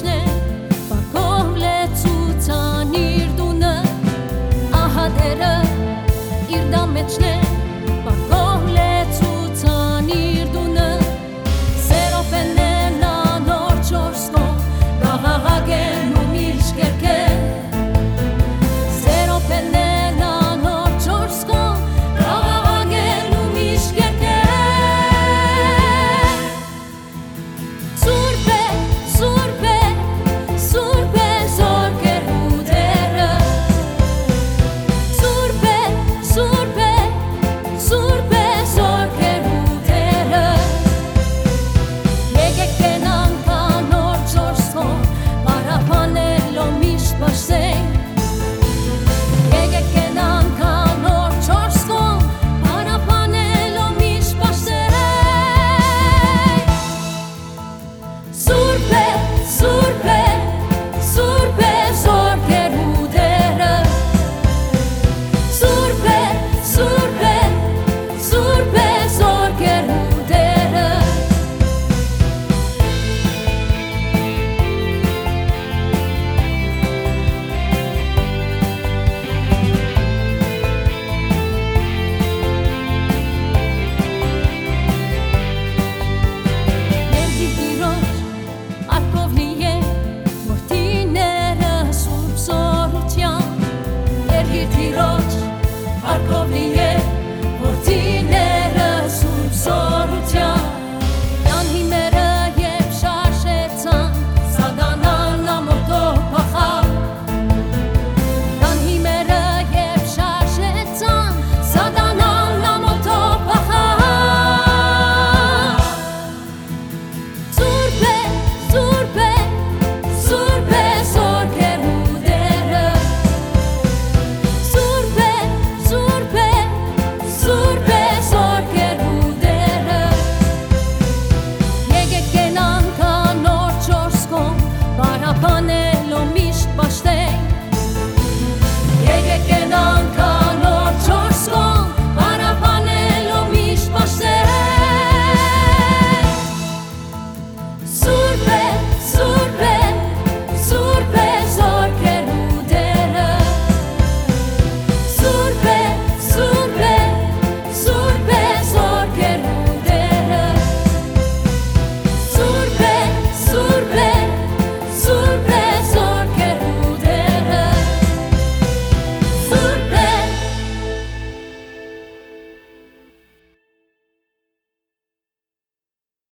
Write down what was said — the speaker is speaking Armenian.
առաջն է բարգով լեցուցան իր դունը ահա դերը իր դամեջն է որդիները սուրբ զորության